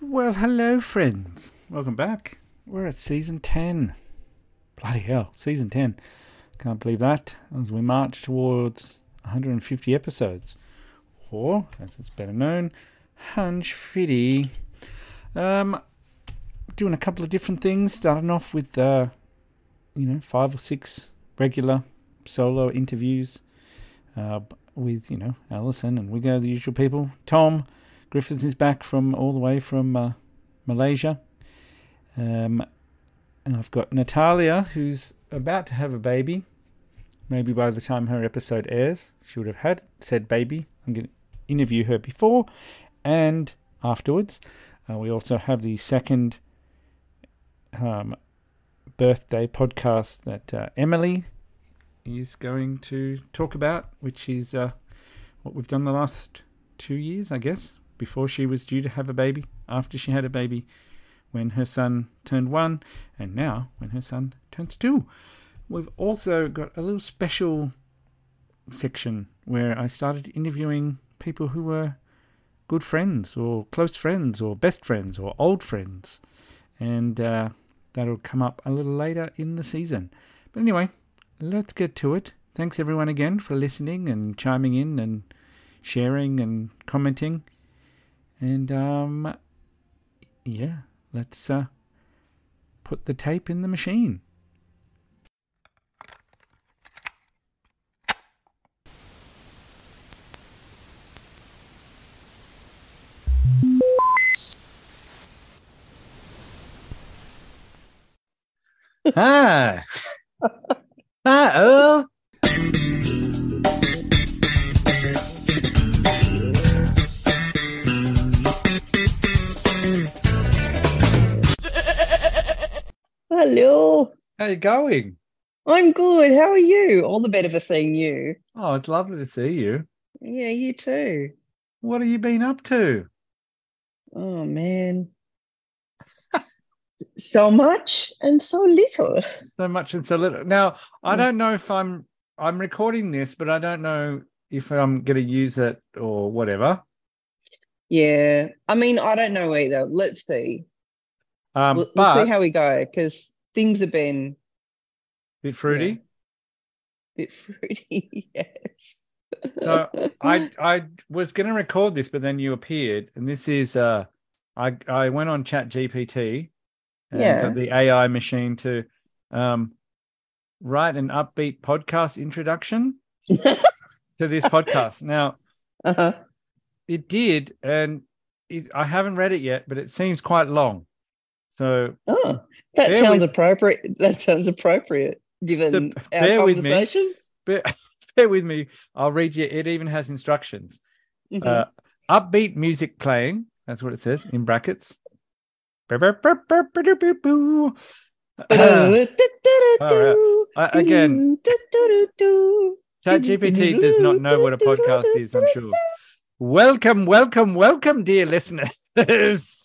Well, hello, friends. Welcome back. We're at season 10. Bloody hell, season 10. Can't believe that as we march towards 150 episodes. Or, as it's better known, Hunch Fitty. Um, doing a couple of different things, starting off with, uh, you know, five or six regular solo interviews uh, with, you know, Alyson and we go, the usual people. Tom Griffiths is back from all the way from uh, Malaysia. Um, and I've got Natalia, who's about to have a baby. Maybe by the time her episode airs, she would have had said baby. I'm going to interview her before and afterwards. Uh, we also have the second um, birthday podcast that uh, Emily is going to talk about, which is uh, what we've done the last two years, I guess, before she was due to have a baby, after she had a baby, when her son turned one, and now when her son turns two. We've also got a little special section where I started interviewing people who were good friends, or close friends, or best friends, or old friends. And uh, that'll come up a little later in the season. But anyway, let's get to it. Thanks everyone again for listening and chiming in and sharing and commenting. And um, yeah, let's uh, put the tape in the machine. Hi. Hi, Earl. Hello. How you going? I'm good. How are you? All the better for seeing you. Oh, it's lovely to see you. Yeah, you too. What have you been up to? Oh man. so much and so little. So much and so little. Now, I mm. don't know if I'm I'm recording this, but I don't know if I'm going to use it or whatever. Yeah. I mean, I don't know either. Let's see. Um, we'll, but we'll see how we go because things have been bit fruity. a bit fruity. yes. So I I was going to record this, but then you appeared, and this is uh, I I went on Chat GPT, and Yeah. the AI machine to um write an upbeat podcast introduction to this podcast. Now uh-huh. it did, and it, I haven't read it yet, but it seems quite long. So Oh, that sounds with- appropriate. That sounds appropriate given So, our with me. conversations. bear, bear with me. I'll read you. It even has instructions. Mhm. Uh, upbeat music playing. That's what it says in brackets. Boo-boo-boo-boo-boo-boo-boo. Uh, I- again, ChatGPT does not know what a podcast is, I'm sure. Welcome, welcome, welcome, dear listeners.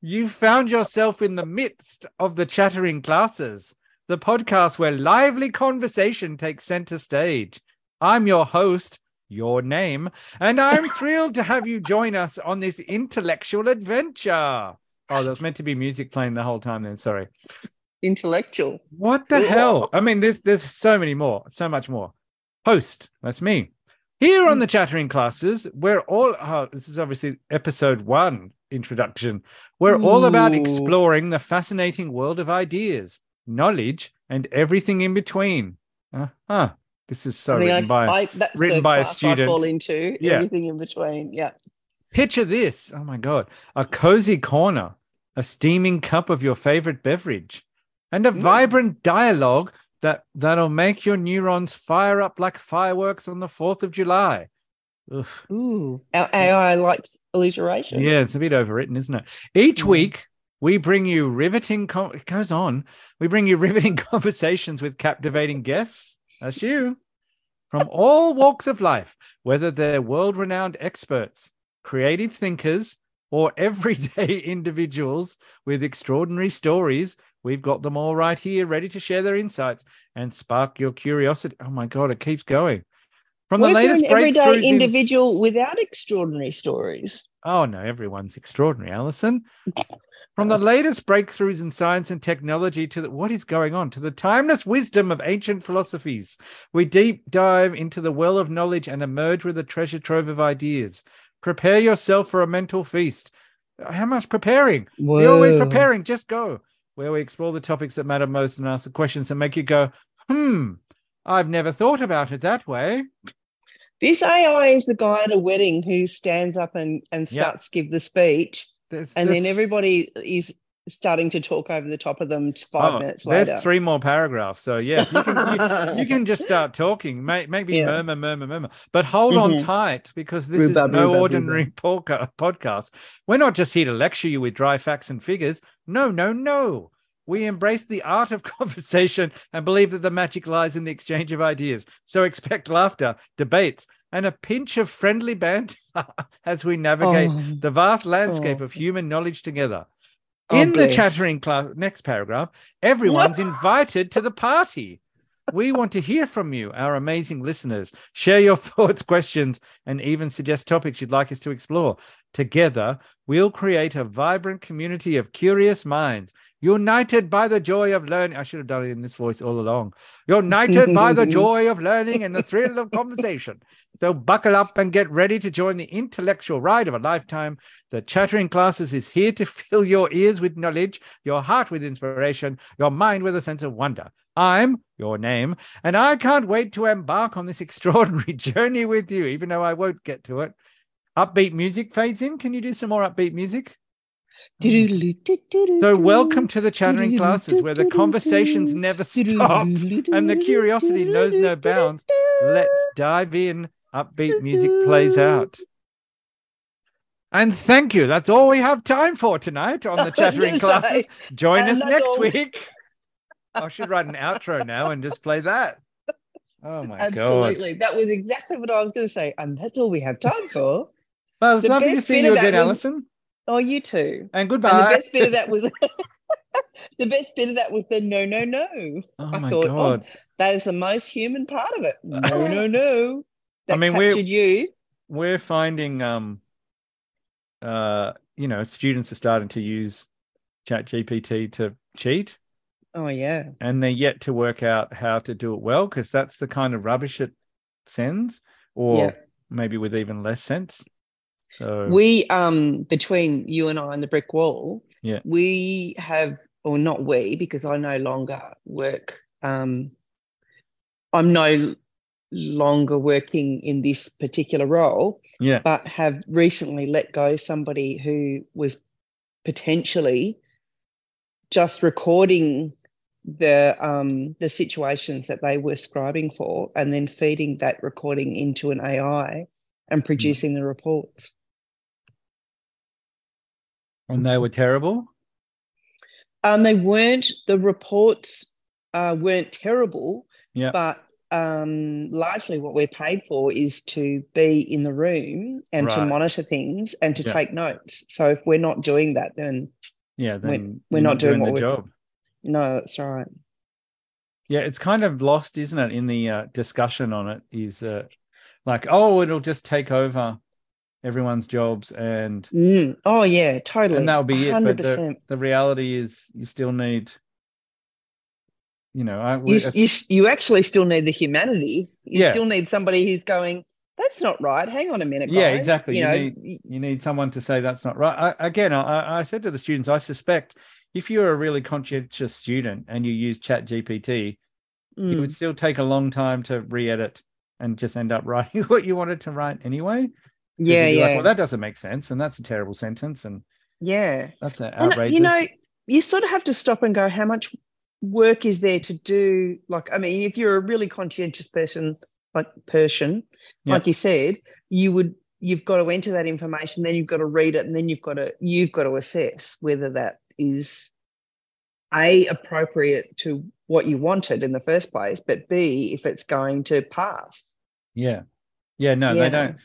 You found yourself in the midst of the chattering classes, the podcast where lively conversation takes center stage. I'm your host, your name, and I'm thrilled to have you join us on this intellectual adventure. Oh, there was meant to be music playing the whole time then. Sorry. Intellectual. What the Cool. hell? I mean, there's there's so many more, so much more. Host, that's me. Here on hmm. the chattering classes, we're all oh, this is obviously episode one introduction. We're all about exploring the fascinating world of ideas, knowledge, and everything in between. Uh huh. This is so written I, by. I, that's written by a class I fall student. into. Yeah. Everything in between. Yeah. Picture this. Oh my God. A cozy corner, a steaming cup of your favorite beverage, and a Mm. vibrant dialogue that, that'll make your neurons fire up like fireworks on the 4th of July. Ugh. Ooh. Our AI likes alliteration. Yeah, it's a bit overwritten, isn't it? Each Mm. week, we bring you riveting, com- it goes on. We bring you riveting conversations with captivating guests. That's you. From all walks of life, whether they're world renowned experts, creative thinkers, or everyday individuals with extraordinary stories, we've got them all right here, ready to share their insights and spark your curiosity. Oh my God, it keeps going. From What the latest an everyday breakthroughs in individual without extraordinary stories? Oh no, everyone's extraordinary, Alyson. From the latest breakthroughs in science and technology to the, what is going on to the timeless wisdom of ancient philosophies, we deep dive into the well of knowledge and emerge with a treasure trove of ideas. Prepare yourself for a mental feast. How much preparing? You're always preparing. Just go. Where we explore the topics that matter most and ask the questions that make you go, hmm, I've never thought about it that way. This AI is the guy at a wedding who stands up and, and starts to give the speech, and then everybody is starting to talk over the top of them five oh, minutes later. there's three more paragraphs. So yeah, you can, you, you can just start talking. Maybe Yeah. murmur, murmur, murmur. But hold on Mhm. tight because this is no ordinary podca- podcast. We're not just here to lecture you with dry facts and figures. No, no, no. We embrace the art of conversation and believe that the magic lies in the exchange of ideas. So expect laughter, debates, and a pinch of friendly banter as we navigate Oh. the vast landscape Oh. of human knowledge together. Oh, In the chattering class, next paragraph, everyone's invited to the party. We want to hear from you, our amazing listeners. Share your thoughts, questions, and even suggest topics you'd like us to explore. Together, we'll create a vibrant community of curious minds, united by the joy of learning. I should have done it in this voice all along. United by the joy of learning and the thrill of conversation. So buckle up and get ready to join the intellectual ride of a lifetime. The Chattering Classes is here to fill your ears with knowledge, your heart with inspiration, your mind with a sense of wonder. I'm your name, and I can't wait to embark on this extraordinary journey with you, even though I won't get to it. Upbeat music fades in. Can you do some more upbeat music? So, welcome to the Chattering Classes, where the conversations never stop and the curiosity knows no bounds. Let's dive in. Upbeat music plays out. And thank you. That's all we have time for tonight on the Chattering Classes. Join us next week. I should write an outro now and just play that. Oh my god. Absolutely. That was exactly what I was going to say. And that's all we have time for. Well, it's lovely to see you again, was- Alyson. Oh, you too. And goodbye. And the best bit of that was the best bit of that was the no, no, no. oh I my thought, god. oh, that is the most human part of it. No, no, no. I That mean, we're- you. We're finding um uh you know, students are starting to use Chat GPT to cheat. Oh yeah. and they're yet to work out how to do it well because that's the kind of rubbish it sends, or Yeah. maybe with even less sense. So We um between you and I and the brick wall, Yeah. we have or not we, because I no longer work um I'm no longer working in this particular role, yeah, but have recently let go somebody who was potentially just recording the um the situations that they were scribing for and then feeding that recording into an AI and producing the reports. And they were terrible. Um, they weren't the reports uh, weren't terrible, Yeah. but um, largely what we're paid for is to be in the room and to monitor things and to Yeah. take notes. So if we're not doing that, then Yeah, then we're you're not doing the what we- job. no, that's right. Yeah, it's kind of lost, isn't it? In the uh, discussion on it, is uh, like, oh, it'll just take over everyone's jobs, and Mm. Oh yeah, totally. and that'll be it. But the, the reality is, you still need, you know, I You, we, you you actually still need the humanity. You Yeah. still need somebody who's going. That's not right. Hang on a minute, Yeah, guys." exactly. You You know, need- you need someone to say that's not right. I, again, I, I said to the students, I suspect if you're a really conscientious student and you use Chat GPT, it mm. would still take a long time to re-edit and just end up writing what you wanted to write anyway. Yeah, yeah, like, well, that doesn't make sense, and that's a terrible sentence, and yeah. that's an And, outrageous. you know, you sort of have to stop and go, how much work is there to do? Like, I mean, if you're a really conscientious person, like person, Yeah. like you said, you would you've got to enter that information, then you've got to read it, and then you've got to you've got to assess whether that is a appropriate to what you wanted in the first place, but b if it's going to pass. yeah, yeah, no, Yeah. they don't.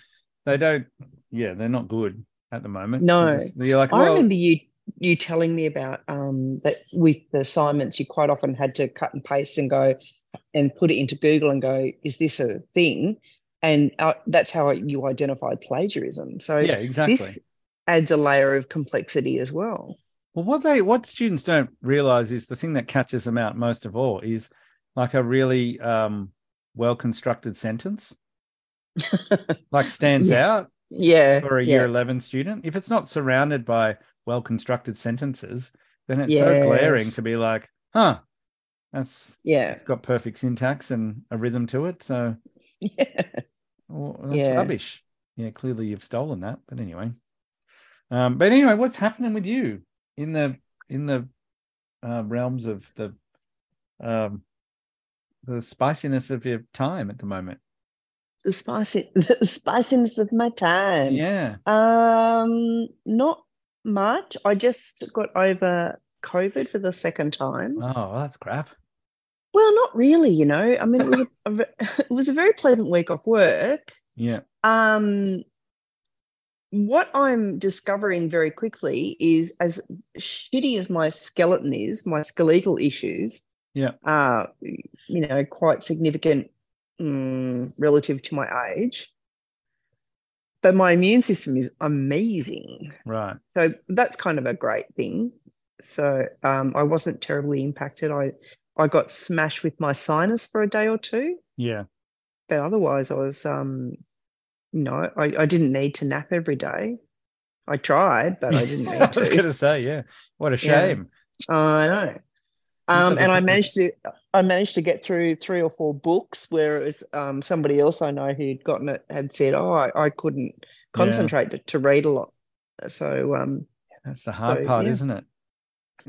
They don't. Yeah, they're not good at the moment. No. You're like, I remember you you telling me about um, that with the assignments, you quite often had to cut and paste and go and put it into Google and go, "Is this a thing?" And uh, that's how you identified plagiarism. So yeah, exactly. this adds a layer of complexity as well. Well, what they what students don't realize is the thing that catches them out most of all is like a really um, well constructed sentence, like stands Yeah. out Yeah. for a yeah. year 11 student. If it's not surrounded by well constructed sentences, then it's so glaring to be like, huh, that's Yeah. it's got perfect syntax and a rhythm to it. So Yeah. well, that's Yeah. rubbish. Yeah, clearly you've stolen that. But anyway. Um, but anyway, what's happening with you in the in the uh, realms of the um the spiciness of your time at the moment? The spicy the spiciness of my time. Yeah. Um, not much. I just got over COVID for the second time. Oh, that's crap. Well, not really, you know. I mean, it was a, a it was a very pleasant week off work. Yeah. Um, what I'm discovering very quickly is as shitty as my skeleton is, my skeletal issues, Yeah. uh, you know, quite significant mm, relative to my age. But my immune system is amazing. Right. So that's kind of a great thing. So um, I wasn't terribly impacted. I I got smashed with my sinus for a day or two, Yeah. but otherwise I was um, you know, I, I didn't need to nap every day. I tried, but I didn't need I was to. gonna say, yeah. What a Yeah. shame. I know. Um, and I managed to I managed to get through three or four books where it was um, somebody else I know who'd gotten it had said, Oh, I, I couldn't concentrate to, to read a lot. So um, That's the hard So, part, yeah. isn't it?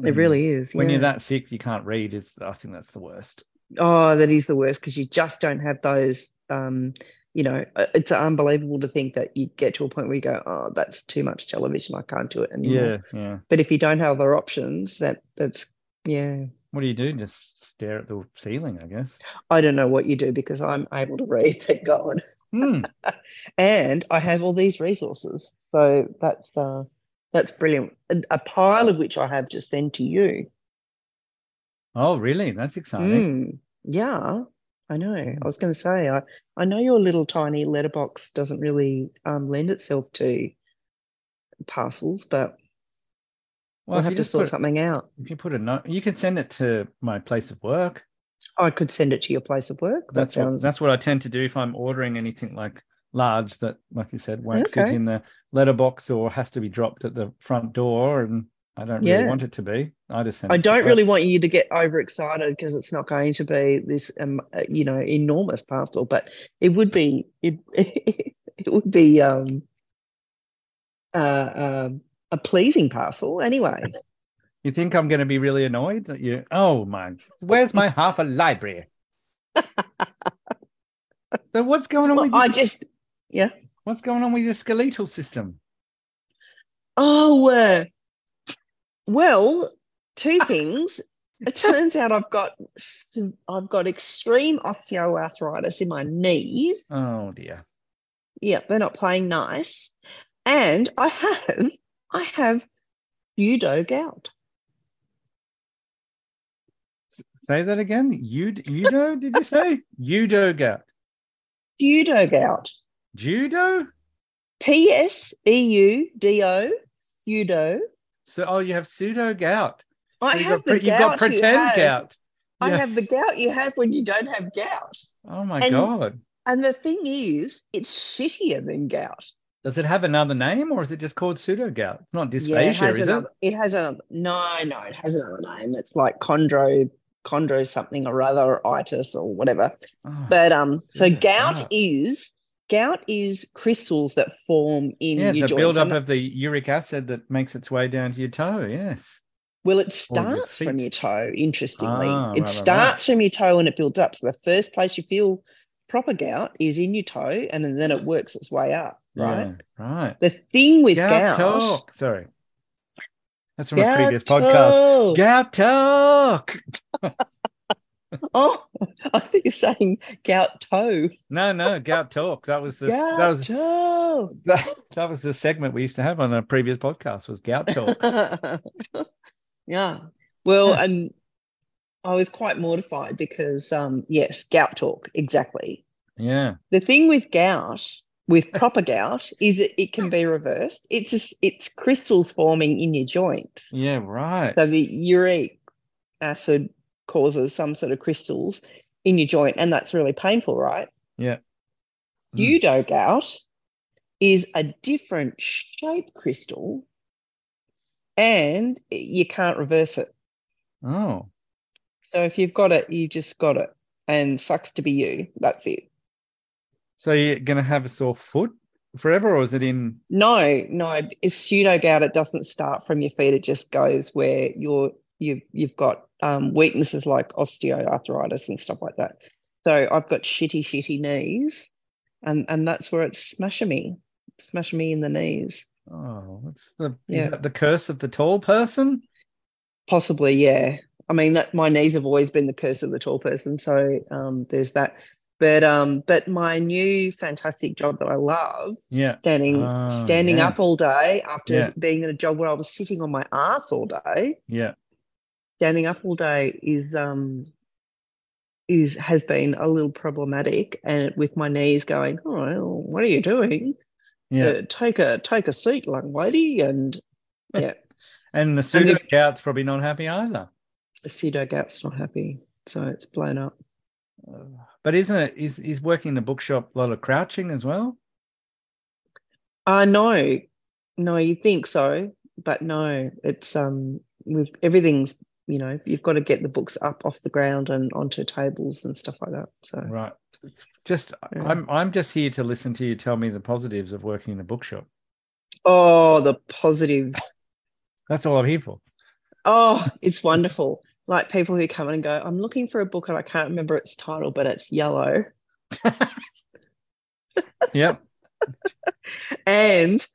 it really is. when you're that sick you can't read is I think that's the worst. Oh, that is the worst because you just don't have those. Um, you know, uh, it's unbelievable to think that you get to a point where you go, "Oh, that's too much television. I can't do it anymore." Yeah, yeah. But if you don't have other options, that that's yeah. What do you do? Just stare at the ceiling, I guess. I don't know what you do because I'm able to read, thank God, Hmm. and I have all these resources. So that's uh, that's brilliant. A, a pile of which I have just send to you. Oh, really? That's exciting. Mm, yeah, I know. I was going to say, I, I know your little tiny letterbox doesn't really um, lend itself to parcels, but Well, if have to sort put, something out. if you put a note, you can send it to my place of work. I could send it to your place of work. That That's what, sounds that's what I tend to do if I'm ordering anything like large that, like you said, won't fit in the letterbox or has to be dropped at the front door, and I don't really Yeah. want it to be. I just send. I it don't really want you to get overexcited because it's not going to be this, um, uh, you know, enormous parcel, but it would be it. it would be um, uh, um, a pleasing parcel, anyway. You think I'm going to be really annoyed that you? Oh my! Where's my half a Library? so what's going on Well, with your, I just, yeah. what's going on with your skeletal system? Oh, uh, well, two things. It turns out I've got I've got extreme osteoarthritis in my knees. Oh dear. Yeah, they're not playing nice, and I have I have judo gout. Say that again. Judo? Did you say judo gout? Judo gout. Judo? P S E U D O. Judo. So oh, you have pseudo gout. I So have got, the you've got you pretend have. gout. I Yeah. have the gout you have when you don't have gout. Oh my And- god. And the thing is, it's shittier than gout. Does it have another name or is it just called pseudo gout? It's not Yeah, it dysphagia, has is it? another. It has a no, no. It has another name. It's like chondro, chondro something or other, or itis or whatever. Oh, But um, so gout gout. is gout is crystals that form in yeah, your it's a buildup of the uric acid that makes its way down to your toe. Yes. well, it your starts from your toe. Interestingly, Ah, it right, starts from your toe and it builds up. So the first place you feel proper gout is in your toe, and then it works its way up. Right. Yeah, right. The thing with Gout gout, talk. Sorry. That's from a gout previous podcast. Gout talk. Oh, I think you're saying gout toe. No, no, gout talk. That was the that was toe. that, that was the segment we used to have on a previous podcast was gout talk. yeah. Well, Yeah. and I was quite mortified because, um, yes, gout talk, exactly. yeah. The thing with gout with proper gout is that it can be reversed. It's just, it's crystals forming in your joints. Yeah, right. So the uric acid causes some sort of crystals in your joint, and that's really painful, right? Yeah. Pseudo hmm. gout is a different shape crystal, and you can't reverse it. Oh, So if you've got it, you just got it, and sucks to be you. That's it. So you're gonna have a sore foot forever, or is it in? No, no, it's pseudo gout. It doesn't start from your feet. It just goes where you're you've you've got um, weaknesses like osteoarthritis and stuff like that. So I've got shitty, shitty knees, and and that's where it's smashing me, smashing me in the knees. Oh, what's the? Yeah. Is that the curse of the tall person? Possibly, yeah. I mean that my knees have always been the curse of the tall person. So um, there's that. But um, but my new fantastic job that I love, Yeah. standing Oh, standing yeah. up all day after Yeah. being in a job where I was sitting on my ass all day. Yeah. standing up all day is um is has been a little problematic and with my knees going oh well, what are you doing Yeah. Uh, take a take a seat young lady and yeah and the pseudo gout's probably not happy either. the pseudo gout's not happy so it's blown up But isn't it? Is is working in the bookshop a lot of crouching as well? uh no no you think so but no it's um with everything's you know you've got to get the books up off the ground and onto tables and stuff like that so Right. Just Yeah. I'm I'm just here to listen to you tell me the positives of working in a bookshop. oh the positives That's all I'm here for. Oh, it's wonderful. Like people who come in and go, I'm looking for a book and I can't remember its title, but it's yellow. Yep. And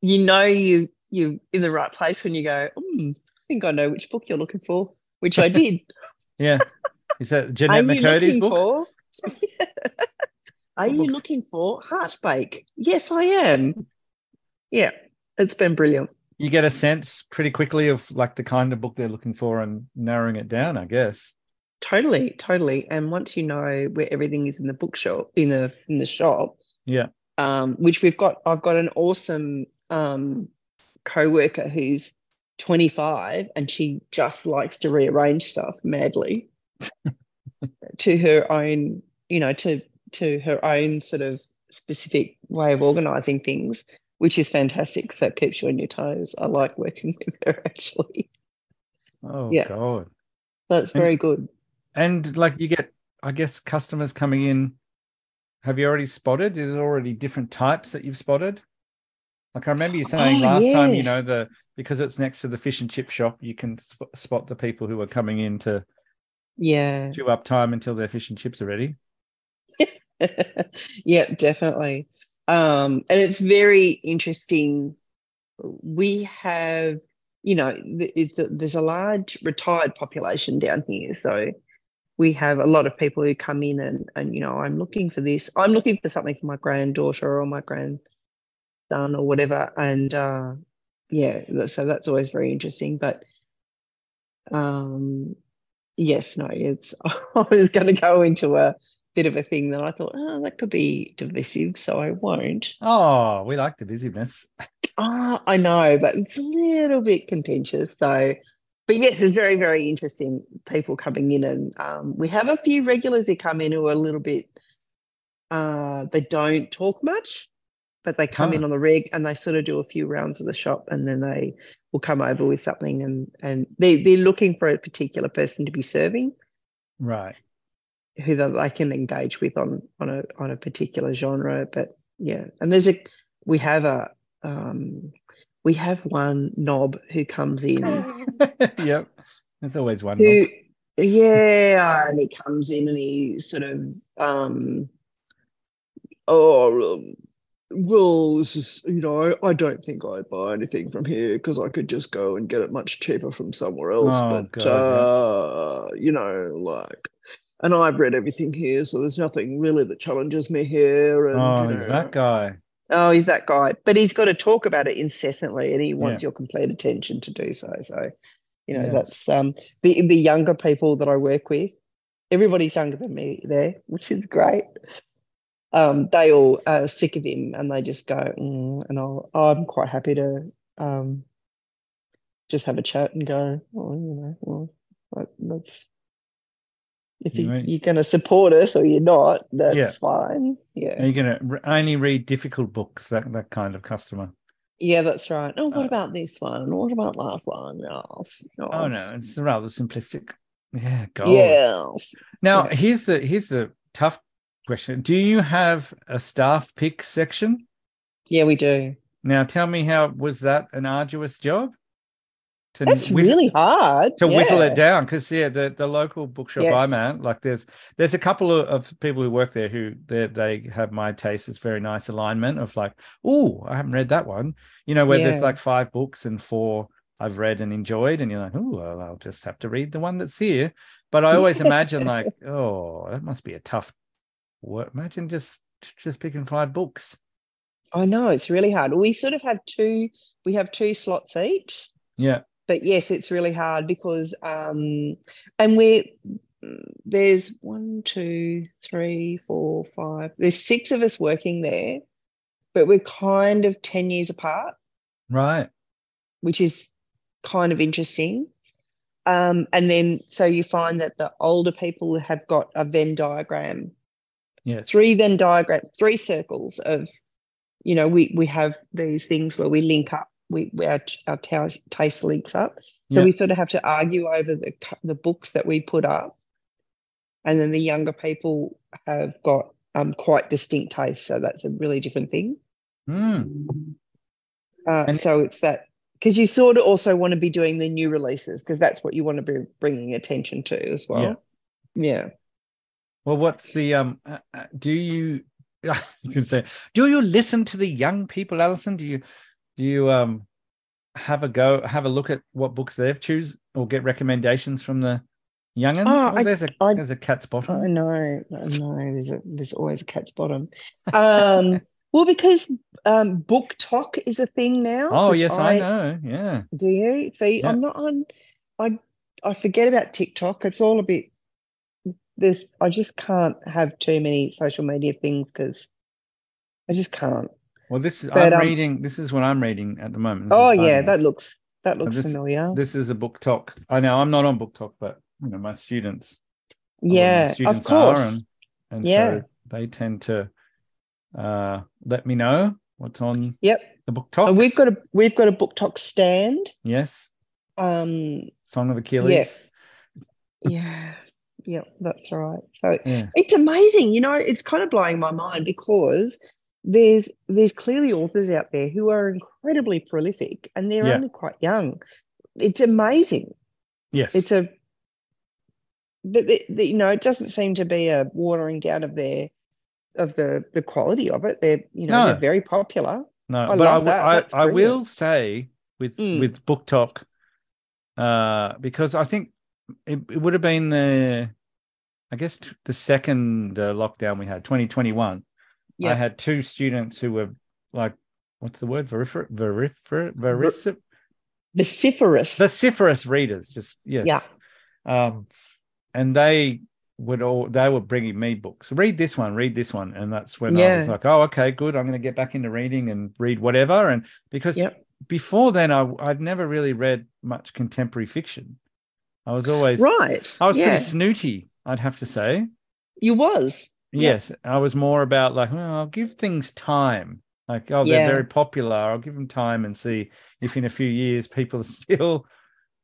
you know you you in the right place when you go, hmm, I think I know which book you're looking for, which I did. Yeah. Is that Jennette McCurdy's book? for? Are you looking for Heartbake? Yes, I am. Yeah, it's been brilliant. You get a sense pretty quickly of like the kind of book they're looking for and narrowing it down, I guess. Totally, totally. And once you know where everything is in the bookshop, in the in the shop, Yeah. um, which we've got. I've got an awesome um, co-worker who's 25 and she just likes to rearrange stuff madly to her own, you know, to to her own sort of specific way of organizing things, which is fantastic. So it keeps you on your toes. I like working with her actually. Oh Yeah. God. That's And- very good. And like you get, I guess, customers coming in. Have you already spotted? There's already different types that you've spotted. Like I remember you saying Oh, last time, you know, the because it's next to the fish and chip shop, you can sp- spot the people who are coming in to Yeah. chew up time until their fish and chips are ready. yeah, definitely. Um, and it's very interesting. We have, you know, th- the, there's a large retired population down here. So we have a lot of people who come in and, and, you know, I'm looking for this. I'm looking for something for my granddaughter or my grandson or whatever. And uh, yeah, so that's always very interesting. But um, yes, no, it's, I was going to go into a, bit of a thing that I thought, oh, that could be divisive, so I won't. Oh, we like the busyness. Ah, I know, but it's a little bit contentious. So, but yes, it's very, very interesting. People coming in, and um, we have a few regulars who come in who are a little bit. Uh, they don't talk much, but they come Ah. in on the rig and they sort of do a few rounds of the shop, and then they will come over with something, and and they they're looking for a particular person to be serving. Right. Who that they can engage with on on a on a particular genre. But yeah, and there's a we have a um, we have one knob who comes in yep. There's always one. who knob. yeah, and he comes in and he sort of um oh well this is you know I don't think I'd buy anything from here because I could just go and get it much cheaper from somewhere else Oh, but God, yeah. uh you know like and I've read everything here so there's nothing really that challenges me here and Oh, you he's know, that guy. oh he's that guy but he's got to talk about it incessantly and he wants Yeah. your complete attention to do so so you know Yes. that's um the the younger people that I work with everybody's younger than me there which is great um, they all are sick of him and they just go, mm, and I'll, I'm quite happy to um, just have a chat and go, oh, you know, well, that, that's if you, Right. you're going to support us or you're not, that's Yeah. fine. Yeah, Are you going to only read difficult books? That that kind of customer. yeah, that's right. Oh, what Uh, about this one? What about that one? Oh, Oh no, it's rather simplistic. Yeah, God. yeah. Now Yeah. here's the here's the tough question. Do you have a staff pick section? Yeah, we do. Now tell me how was that an arduous job? To That's whittle- really hard. to whittle it down because yeah, the, the local bookshop I'm at, like there's there's a couple of, of people who work there who they they have my taste. It's very nice alignment of like, oh, I haven't read that one. You know, where there's like five books and four I've read and enjoyed, and you're like, oh, well, I'll just have to read the one that's here. But I always imagine like, oh, that must be a tough work. Imagine just just picking five books. I know it's really hard. We sort of have two. We have two slots each. Yeah, but yes, it's really hard because um and we're there's one, two, three, four, five. There's six of us working there, but we're kind of 10 years apart, right. which is kind of interesting. Um, and then so you find that the older people have got a Venn diagram, Yes. three Venn diagram, three circles of, you know, we we have these things where we link up, we, our, our ta- taste links up. So Yeah. we sort of have to argue over the the books that we put up, and then the younger people have got um, quite distinct tastes. So that's a really different thing. Hmm. Uh, And- so it's that because you sort of also want to be doing the new releases because that's what you want to be bringing attention to as well. Yeah. yeah. Well, what's the um? uh, uh, Do you? I was going to say, do you listen to the young people, Alyson? Do you do you um have a go, have a look at what books they've choose or get recommendations from the youngins? Oh, oh, there's a I- there's a cat's bottom. I know, I know. There's a, there's always a cat's bottom. Um, well, because um, BookTok is a thing now. oh yes, I, know. Yeah, Do you see? Yeah. I'm not on. I I forget about TikTok. It's all a bit. This I just can't have too many social media things because I just can't. Well, this is But, I'm um, reading. This is what I'm reading at the moment. This Oh yeah, that looks that looks this- familiar. This is a BookTok. I know I'm not on BookTok, but you know my students. my yeah, students of course. Are, and and Yeah. so they tend to uh let me know what's on Yep. the BookTok. And we've got a we've got a BookTok stand. yes, Um. Song of Achilles. Yeah. Yeah. That's right. So Yeah, it's amazing you know it's kind of blowing my mind because there's there's clearly authors out there who are incredibly prolific and they're Yeah. only quite young it's amazing yes, it's a but the, the- you know it doesn't seem to be a watering down of their of the the quality of it they're you know No. they're very popular no, I but I, that. I, I will say with Mm. with BookTok, uh, because I think it, it would have been the, I guess the second uh, lockdown we had, 2021. I Yeah. had two students who were like, what's the word? Verifer, verifer, verifer, vociferous vociferous readers. Just yes. Yeah. Um, and they would all they were bringing me books. Read this one. Read this one. And that's when I was like, oh, okay, good. I'm going to get back into reading and read whatever. And because Yep. before then, I I'd never really read much contemporary fiction. I was always right I was yeah pretty snooty. I'd have to say. you was Yes, I was more about like, well, I'll give things time. Like, oh, they're Yeah. very popular. I'll give them time and see if in a few years people are still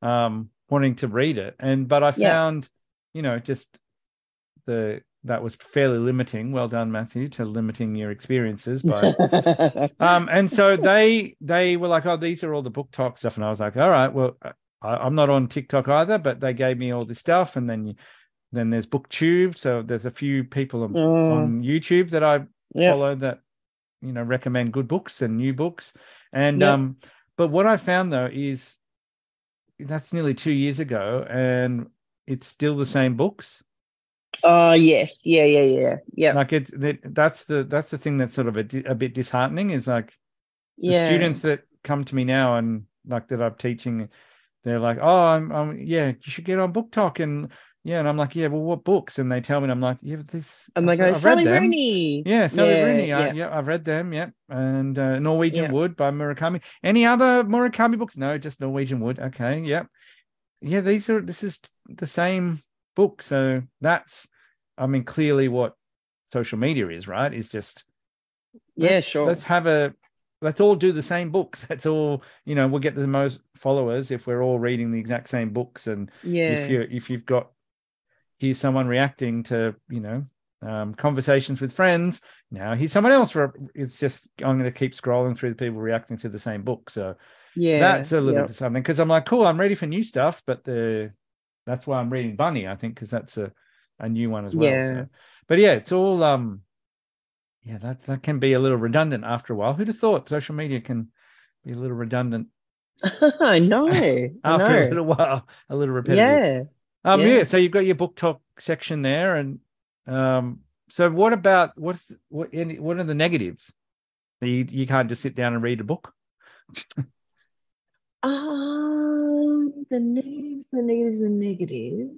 um, wanting to read it. And but I Yeah. found, you know, just the that was fairly limiting. Well done, Matthew, to limiting your experiences. But um, and so they they were like, oh, these are all the BookTok stuff, and I was like, all right, well, I, I'm not on TikTok either, but they gave me all this stuff, and then you, then there's BookTube, so there's a few people on, Oh, on YouTube that I yeah. follow that you know recommend good books and new books, and Yeah. um, but what I found though is that's nearly two years ago, and it's still the same books. Oh yes, yeah, yeah, yeah, yeah, Like it's that that's the that's the thing that's sort of a, di- a bit disheartening is like the yeah. students that come to me now and like that I'm teaching, they're like, "Oh, I'm, I'm, yeah, you should get on BookTok and yeah, and I'm like, yeah, well, what books? And they tell me, and I'm like, yeah, but this. And they go, I've read Sally. Rooney. Yeah, Sally Yeah, Rooney. I, yeah. yeah, I've read them. Yeah, and uh, Norwegian Yeah. Wood by Murakami. Any other Murakami books? No, just Norwegian Wood. Okay, yep. Yeah, these are. This is the same book. So that's, I mean, clearly what social media is, right? Is just Yeah, sure. Let's have a. Let's all do the same books. That's all. You know, we'll get the most followers if we're all reading the exact same books and yeah. if you if you've got here's someone reacting to you know um, conversations with friends now he's someone else re- it's just i'm going to keep scrolling through the people reacting to the same book so yeah. that's a little yep. disheartening because i'm like cool i'm ready for new stuff but the that's why i'm reading bunny i think because that's a, a new one as well Yeah. so. but yeah it's all um yeah that that can be a little redundant after a while who'd have thought social media can be a little redundant I know. I after a little while a little repetitive Yeah. Um, yeah. Yeah. So you've got your BookTok section there, and um, so what about what's what? Any, what are the negatives? You you can't just sit down and read a book. Um, the negatives, the negatives, the negatives.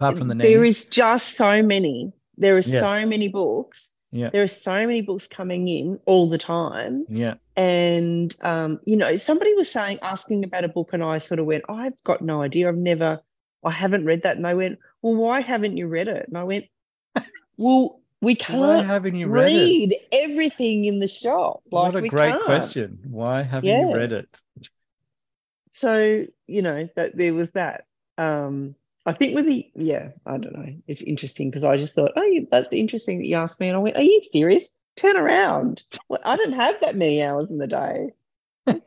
Apart from the there negatives. is just so many. There are Yes. so many books. yeah, There are so many books coming in all the time. yeah, And um, you know, somebody was saying, asking about a book, and I sort of went, I've got no idea. I've never, I haven't read that. And they went, Well, why haven't you read it? And I went, Well, we can't haven't you read read everything in the shop. Like what a great can't. question. Why haven't you read it? So, you know, that there was that. Um, I think with the yeah, I don't know. It's interesting because I just thought, oh, that's interesting that you asked me, and I went, are you serious? Turn around. Well, I don't have that many hours in the day.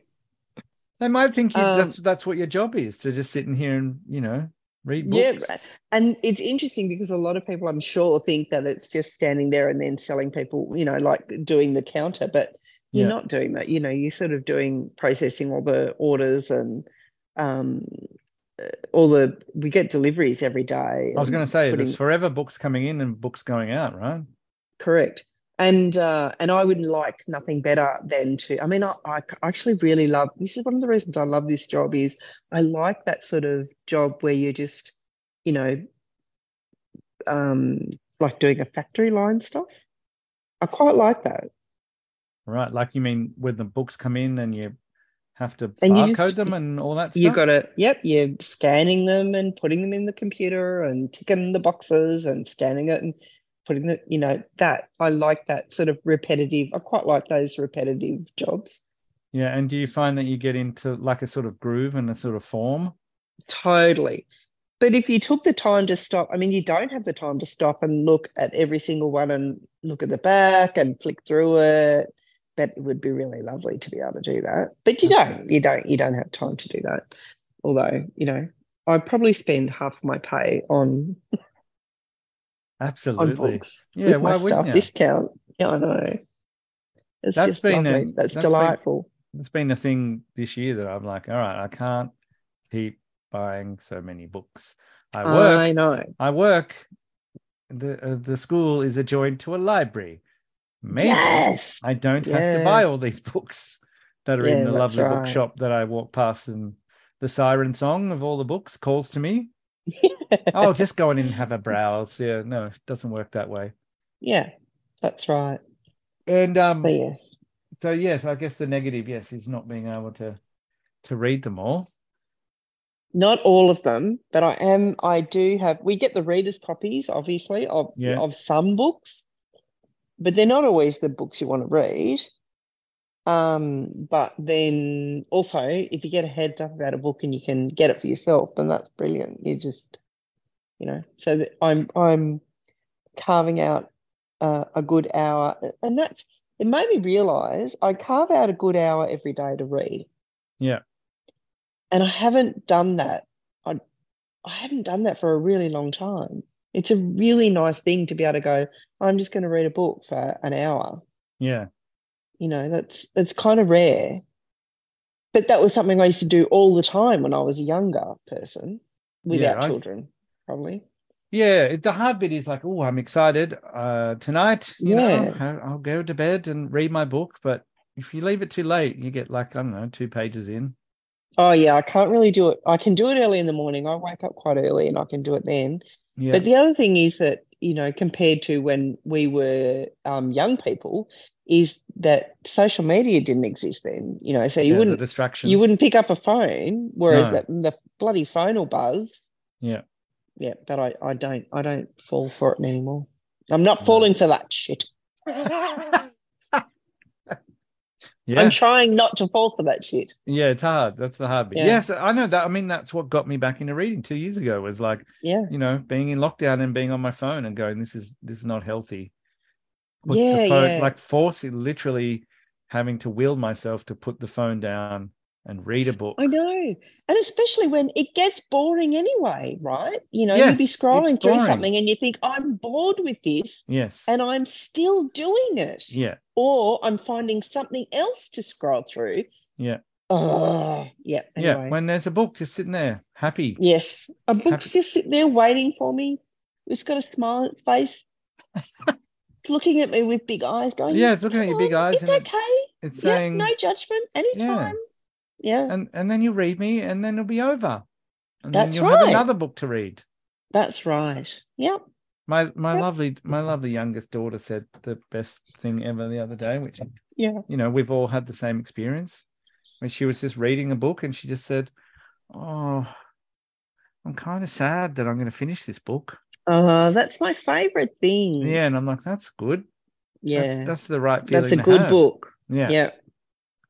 They might think you, Um, that's that's what your job is to just sit in here and you know read books. Yeah, right. and it's interesting because a lot of people, I'm sure, think that it's just standing there and then selling people, you know, like doing the counter, but you're Yeah. not doing that. You know, you're sort of doing processing all the orders and um, uh, all the we get deliveries every day. I was going to say putting- there's forever books coming in and books going out, right? correct and uh and i would like nothing better than to i mean I, I actually really love this is one of the reasons i love this job is i like that sort of job where you're just you know um like doing a factory line stuff i quite like that Right, like you mean when the books come in and you have to And you barcode just- them and all that stuff. you got to yep you're scanning them and putting them in the computer and ticking the boxes and scanning it and putting the you know that i like that sort of repetitive i quite like those repetitive jobs Yeah, and do you find that you get into like a sort of groove and a sort of form? Totally. But if you took the time to stop, I mean, you don't have the time to stop and look at every single one and look at the back and flick through it. That would be really lovely to be able to do that. But you don't, you don't, you don't have time to do that. Although, you know, I probably spend half my pay on Absolutely. books Yeah, with my you? discount. Yeah, I know. It's That's just been a-. That's, that's been- delightful. It's been a thing this year that I'm like, all right, I can't keep buying so many books. I work. I know. I work. The uh, the school is adjoined to a library. Maybe Yes. I don't have to buy all these books that are Yeah, in the lovely right. bookshop that I walk past, and the siren song of all the books calls to me. I'll just go in and have a browse. Yeah, no, it doesn't work that way. Yeah, that's right. And um, So yes. so yes, I guess the negative, yes, is not being able to to read them all. Not all of them, but I am I do have we get the readers' copies, obviously, of Yeah. of some books, but they're not always the books you want to read. Um, but then also if you get a heads up about a book and you can get it for yourself, then that's brilliant. You just, you know, so that I'm I'm carving out uh, a good hour, and that's it made me realize I carve out a good hour every day to read. Yeah. And I haven't done that. I I haven't done that for a really long time. It's a really nice thing to be able to go, I'm just going to read a book for an hour. Yeah, You know, that's it's kind of rare. But that was something I used to do all the time when I was a younger person without I- children, probably. yeah. The hard bit is like, oh, I'm excited. Uh, tonight, you Yeah. know, I'll go to bed and read my book. But if you leave it too late, you get like I don't know, two pages in. Oh yeah, I can't really do it. I can do it early in the morning. I wake up quite early and I can do it then. Yeah. But the other thing is that, you know, compared to when we were um, young people, is that social media didn't exist then. You know, so you yeah, wouldn't distraction. you wouldn't pick up a phone, whereas No. that the bloody phone will buzz. Yeah. Yeah, but I, I don't I don't fall for it anymore. I'm not No. falling for that shit. Yeah. I'm trying not to fall for that shit. Yeah, it's hard. That's the hard bit. Yeah. Yes, I know that. I mean, that's what got me back into reading two years ago. Was like, Yeah. you know, being in lockdown and being on my phone and going, "This is this is not healthy." Put the Yeah, phone- yeah. Like forcing, literally having to will myself to put the phone down and read a book. I know. And especially when it gets boring anyway, right? You know, Yes, you'd be scrolling through something and you think, I'm bored with this Yes. and I'm still doing it. yeah. Or I'm finding something else to scroll through. Yeah. Oh, yeah. Yeah. When there's a book just sitting there, happy. yes. A book's Happy- just sitting there waiting for me. It's got a smile on its face. looking at me with big eyes, going, Yeah, it's looking at your big eyes It's it- okay. It's Yeah, saying, no judgment. Anytime. Yeah. and and then you read me, and then it'll be over, and then That's you'll have right. another book to read. That's right. Yep. My my Yep. lovely my lovely youngest daughter said the best thing ever the other day, which Yeah. you know we've all had the same experience. When she was just reading a book and she just said, "Oh, I'm kind of sad that I'm going to finish this book." Uh, that's my favorite thing. Yeah, and I'm like, "That's good. Yeah. that's, that's the right feeling." That's a good have." book. Yeah. Yeah.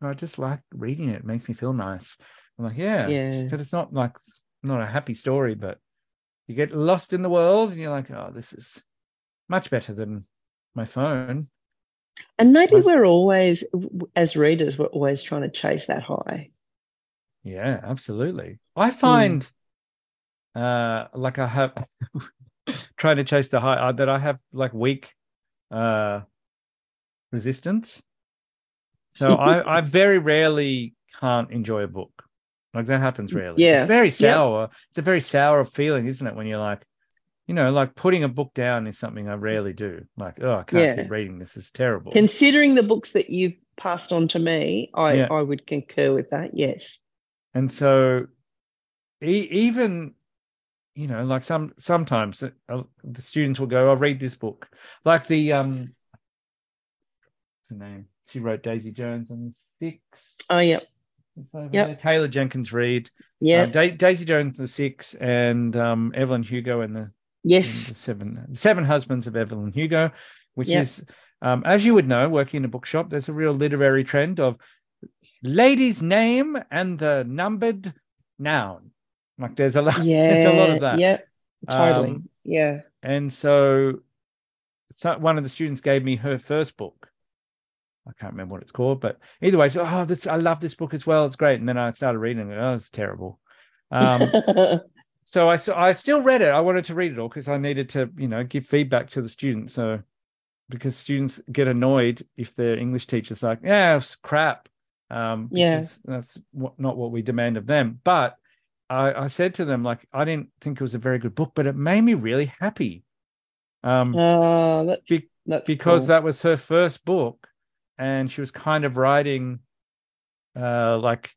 I just like reading it. It makes me feel nice. I'm like, yeah. Yeah. Said it's not like not a happy story, but you get lost in the world and you're like, oh, this is much better than my phone. And maybe we're always, as readers, we're always trying to chase that high. Yeah, absolutely. I find uh like I have trying to chase the high uh, that I have like weak uh resistance. So I I very rarely can't enjoy a book. Like that happens rarely. Yeah. It's very Yeah. sour. It's a very sour feeling, isn't it? When you're like, you know, like putting a book down is something I rarely do. Like, oh, I can't Yeah. keep reading. This is terrible. Considering the books that you've passed on to me, I, Yeah. I would concur with that. Yes. And so, e- even you know, like some sometimes uh, uh, the students will go, "I'll read this book," like the um, what's her name? She wrote Daisy Jones and the Six. Oh, yeah. Yep. Taylor Jenkins Reid. Yeah. Um, da- Daisy Jones and the Six, and um, Evelyn Hugo and the, and yes. the Seven Seven Husbands of Evelyn Hugo, which Yep. is, um, as you would know, working in a bookshop, there's a real literary trend of lady's name and the numbered noun. Like there's a lot, Yeah. there's a lot of that. Yeah. Totally. Um, yeah. And so, so one of the students gave me her first book. I can't remember what it's called, but either way, she, oh, this, I love this book as well. It's great. And then I started reading it. Oh, it's terrible. Um, so I, so I still read it. I wanted to read it all because I needed to, you know, give feedback to the students. So because students get annoyed if their English teacher's like, yeah, it's crap. Um, Yeah. that's what, not what we demand of them. But I, I said to them, like, I didn't think it was a very good book, but it made me really happy. Um, oh, that's, Be- that's because cool. that was her first book and she was kind of writing uh like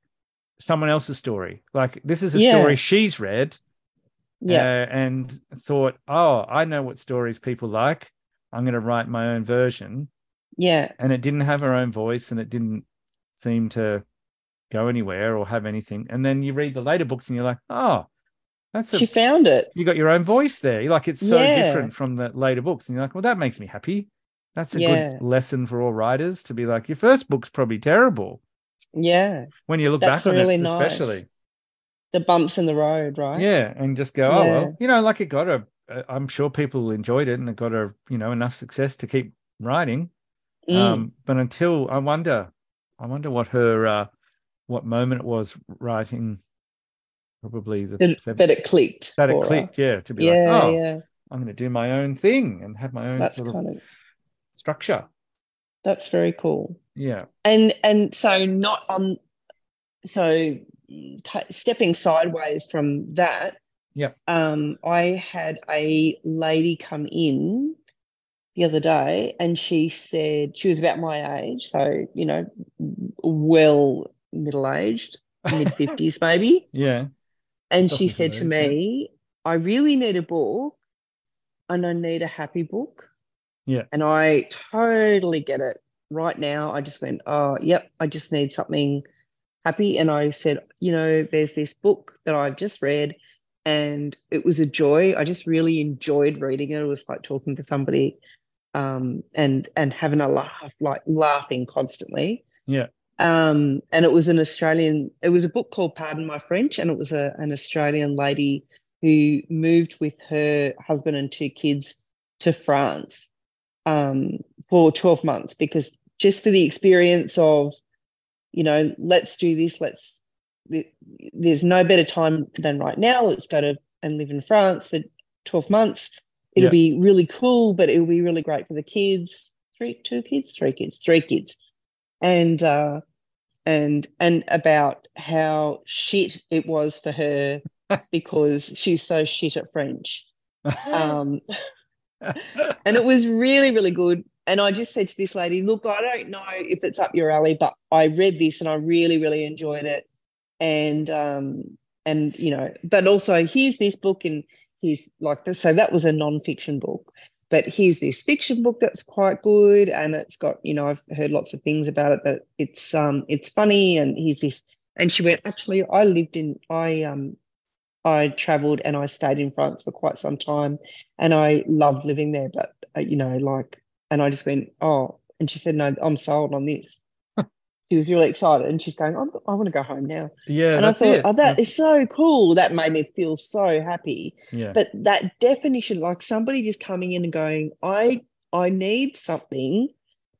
someone else's story like this is a Yeah. story she's read yeah. uh, and thought oh i know what stories people like i'm going to write my own version yeah. and it didn't have her own voice and it didn't seem to go anywhere or have anything and then you read the later books and you're like oh that's a She found it. you got your own voice there. You're like it's so Yeah. different from the later books, and you're like, well, that makes me happy. That's a Yeah. good lesson for all writers to be like, your first book's probably terrible Yeah. when you look That's back on really it, nice. especially. The bumps in the road, right? Yeah, and just go, oh Yeah. well, you know, like it got a. I'm sure people enjoyed it and it got a, you know, enough success to keep writing. Mm. Um, but until I wonder, I wonder what her, uh, what moment it was writing. Probably the that, seven- that it clicked. that it clicked, yeah, to be Yeah, like, oh, yeah. I'm going to do my own thing and have my own That's sort kind of structure. that's very cool. Yeah. And and so not on so t- stepping sideways from that. yeah Um, I had a lady come in the other day, and she said she was about my age, so you know, well middle aged, mid fifties maybe, Yeah. and she said to me, "I really need a book, and I need a happy book." Yeah. and I totally get it. Right now, I just went, "Oh, yep, I just need something happy." And I said, "You know, there's this book that I've just read." And it was a joy. I just really enjoyed reading it. It was like talking to somebody um, and and having a laugh, like laughing constantly. Yeah. Um, and it was an Australian. It was a book called Pardon My French, and it was a, an Australian lady who moved with her husband and two kids to France um, for twelve months because just for the experience of, you know, let's do this. Let's. There's no better time than right now. Let's go to and live in France for twelve months it'll Yeah. be really cool, but it'll be really great for the kids. Three, two kids, three kids, three kids, and uh, and and about how shit it was for her because she's so shit at French. Um, and it was really, really good. And I just said to this lady, look, I don't know if it's up your alley, but I read this and I really, really enjoyed it. And um, and you know, but also here's this book and here's like this. So that was a non-fiction book. But here's this fiction book that's quite good, and it's got, you know, I've heard lots of things about it that it's um it's funny, and here's this. And she went, actually, I lived in I um I traveled and I stayed in France for quite some time, and I loved living there. But uh, you know, like, and I just went, oh, and she said, no, I'm sold on this. She was really excited, and she's going, I'm, I want to go home now. yeah. and I that's thought, it. oh, that is so cool. That made me feel so happy. yeah. But that definition, like somebody just coming in and going, I I need something.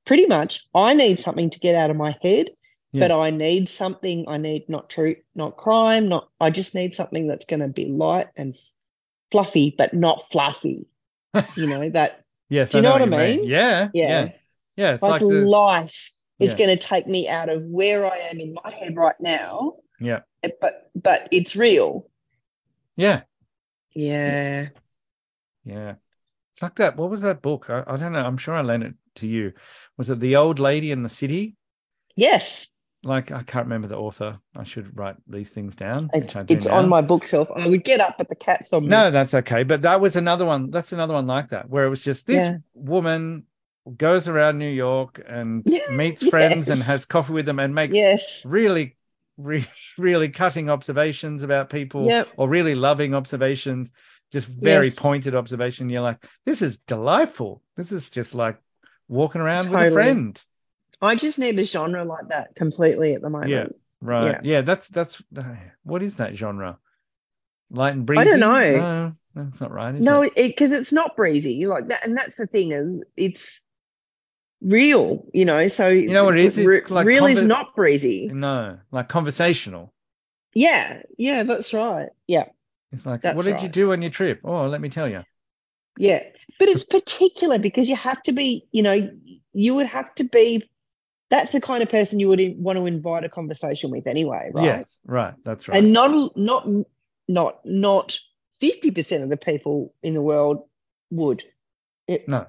Pretty much, I need something to get out of my head but I need something. I need not true, not crime, not. I just need something that's going to be light and fluffy, but not fluffy. You know that yes. do you know what I you mean? Yeah. Yeah. Yeah. Yeah. It's like, like, the, light is Yeah. going to take me out of where I am in my head right now. yeah. eh, But but it's real. Yeah. Yeah. Yeah. It's like that. What was that book? I, I don't know. I'm sure I lent it to you. Was it The Old Lady in the City? Yes, Like, I can't remember the author. I should write these things down. which it's I do it's on my bookshelf. I would get up, but the cat's on me. No, that's okay. But that was another one. That's another one like that, where it was just this Yeah. woman goes around New York and Yeah, meets friends and has coffee with them and makes Yes. really, re- really cutting observations about people Yep. or really loving observations, just very Yes. pointed observation. You're like, this is delightful. This is just like walking around with a friend. I just need a genre like that completely at the moment. Yeah. Right. Yeah. that's that's uh, what is that genre? Light and breezy. I don't know. No, that's not right. No, it? because it's not breezy like that, and that's the thing. is It's real, you know. So you know what it is? It's like real is not breezy. no, like conversational. Yeah, yeah, that's right. Yeah, It's like, That's what did you do on your trip? Oh, let me tell you. yeah, but it's particular because you have to be, you know, you would have to be. That's the kind of person you would want to invite a conversation with anyway, right? Yes, right. That's right. And not not not not fifty percent of the people in the world would. It, No.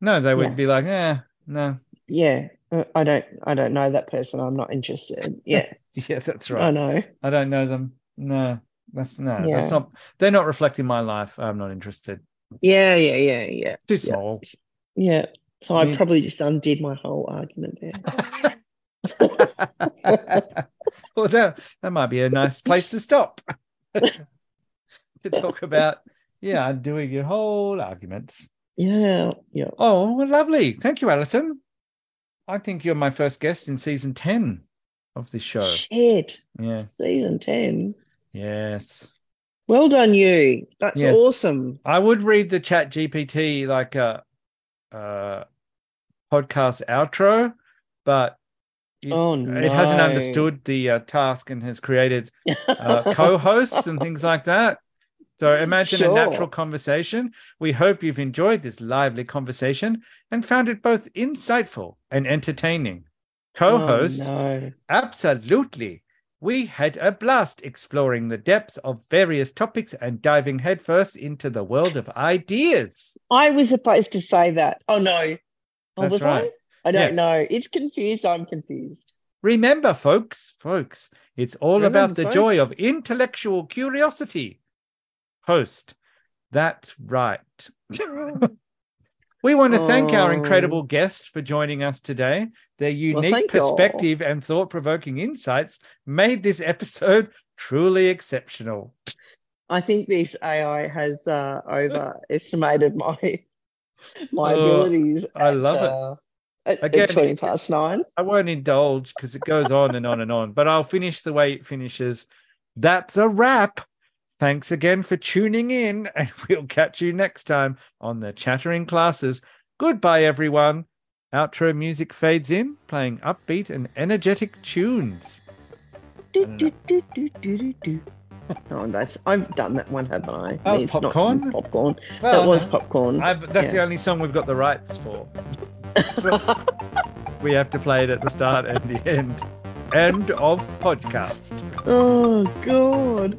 No, they would Yeah. be like, eh, no. yeah, uh, I don't I don't know that person. I'm not interested. Yeah, Yeah, that's right. I know. I don't know them. No, that's no, Yeah. that's not. They're not reflecting my life. I'm not interested. Yeah, yeah, yeah, yeah, Too Yeah. small. yeah. So I Yeah. probably just undid my whole argument there. well, that that might be a nice place to stop to talk about. Yeah, undoing your whole arguments. Yeah, yeah. Oh, well, lovely. Thank you, Alyson. I think you're my first guest in season 10 of this show. Shit, Yeah. season ten. Yes. Well done, you. That's Yes. awesome. I would read the ChatGPT like a, uh podcast outro, but Oh, it hasn't understood the uh, task and has created uh, co-hosts and things like that. So imagine a natural conversation. We hope you've enjoyed this lively conversation and found it both insightful and entertaining. Oh, Co-host, Oh, no. absolutely. We had a blast exploring the depths of various topics and diving headfirst into the world of ideas. I was supposed to say that. Oh no. Oh, That's was right. I? I don't Yeah. know. It's confused. I'm confused. Remember, folks, folks, it's all Remember, about the joy of intellectual curiosity. Host, that's right. we want to thank our Oh. incredible guests for joining us today. Their unique thank you all. perspective and thought provoking insights made this episode truly exceptional. I think this AI has uh, overestimated my my Oh, abilities. I at, love it. uh, At, Again, at twenty past nine. I won't indulge because it goes on and on and on, but I'll finish the way it finishes. That's a wrap. Thanks again for tuning in, and we'll catch you next time on the Chattering Classes. Goodbye, everyone. Outro music fades in, playing upbeat and energetic tunes. Do, do, do, do, do, do, do. Oh, that's I've done that one, haven't I? That was It's popcorn? some popcorn. Well, that was no, popcorn. I've, that's the only song we've got the rights for. We have to play it at the start and the end. End of podcast. oh God.